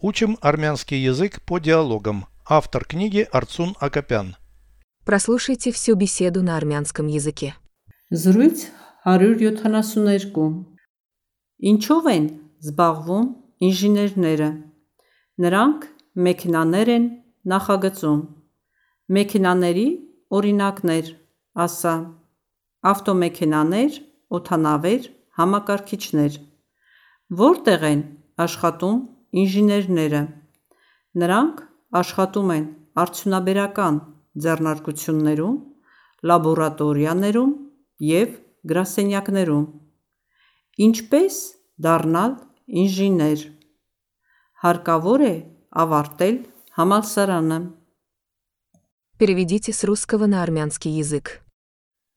Учим армянский язык по диалогам. Автор книги Арцун Акопян. Прослушайте всю беседу на армянском языке. Զրույց 172 Ինչով են զբաղվում ինժեներները։ Նրանք մեքենաներ են նախագծում։ Մեքենաների օրինակներ, ասա. Ավտոմեքենաներ, օդանավեր, համակարգիչներ։ Որտեղ են աշխատում ինժեներները։ Նրանք աշխատում են արդյունաբերական ձեռնարկություններում, լաբորատորիաներում և գրասենյակներում։ Ինչպես դառնալ ինժեներ։ Հարկավոր է ավարտել համալսարանը։ Переведите с русского на армянский язык.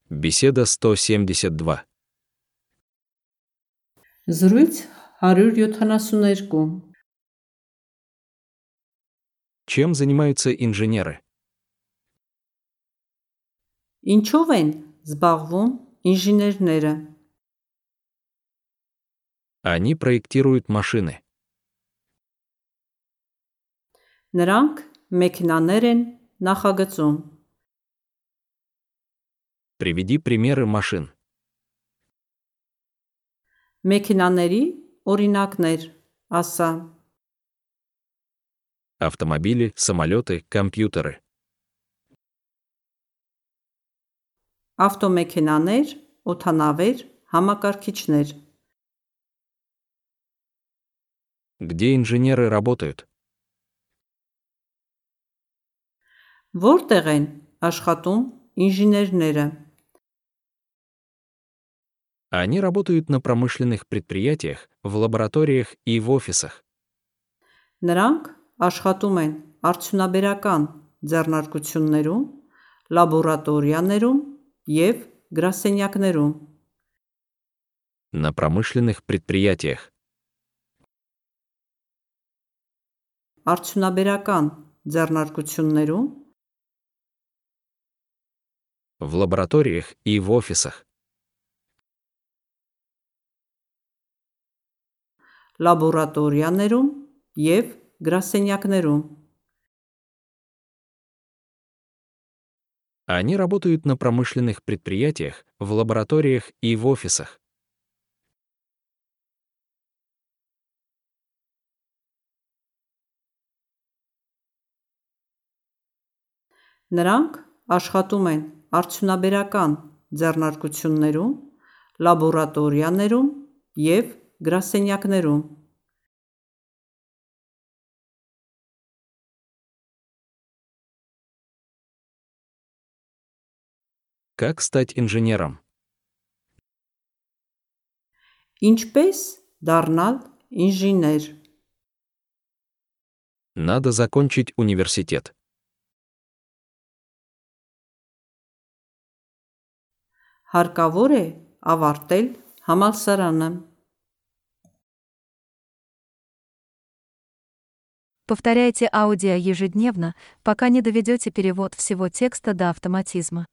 Беседа 172. Զրույց 172 Чем занимаются инженеры? Ինչով են զբաղվում ինժեներները։ Они проектируют машины. Նրանք մեքենաներ են նախագծում։ Приведи примеры машин. Մեքենաների օրինակներ, ասա. Автомобили, самолеты, компьютеры. Ավտոմեքենաներ, օդանավեր, համակարգիչներ։ Где инженеры работают? Որտեղ են աշխատում ինժեներները։ Они работают на промышленных предприятиях, в лабораториях и в офисах. Նրանք աշխատում են արդյունաբերական ձեռնարկություններում, լաբորատորիաներում և գրասենյակներում։ На промышленных предприятиях. Արդյունաբերական ձեռնարկություններում, В лабораториях и в офисах. լաբորատորիաներում և գրասենյակներում։ Они работают на промышленных предприятиях, в лабораториях и в офисах. Նրանք աշխատում են արդյունաբերական ձեռնարկություններում, լաբորատորիաներում և գրասենյակներում։ Как стать инженером? Ինչպես դառնալ ինժեներ։ Надо закончить университет. Հարկավոր է ավարտել համալսարանը։ Повторяйте аудио ежедневно, пока не доведете перевод всего текста до автоматизма.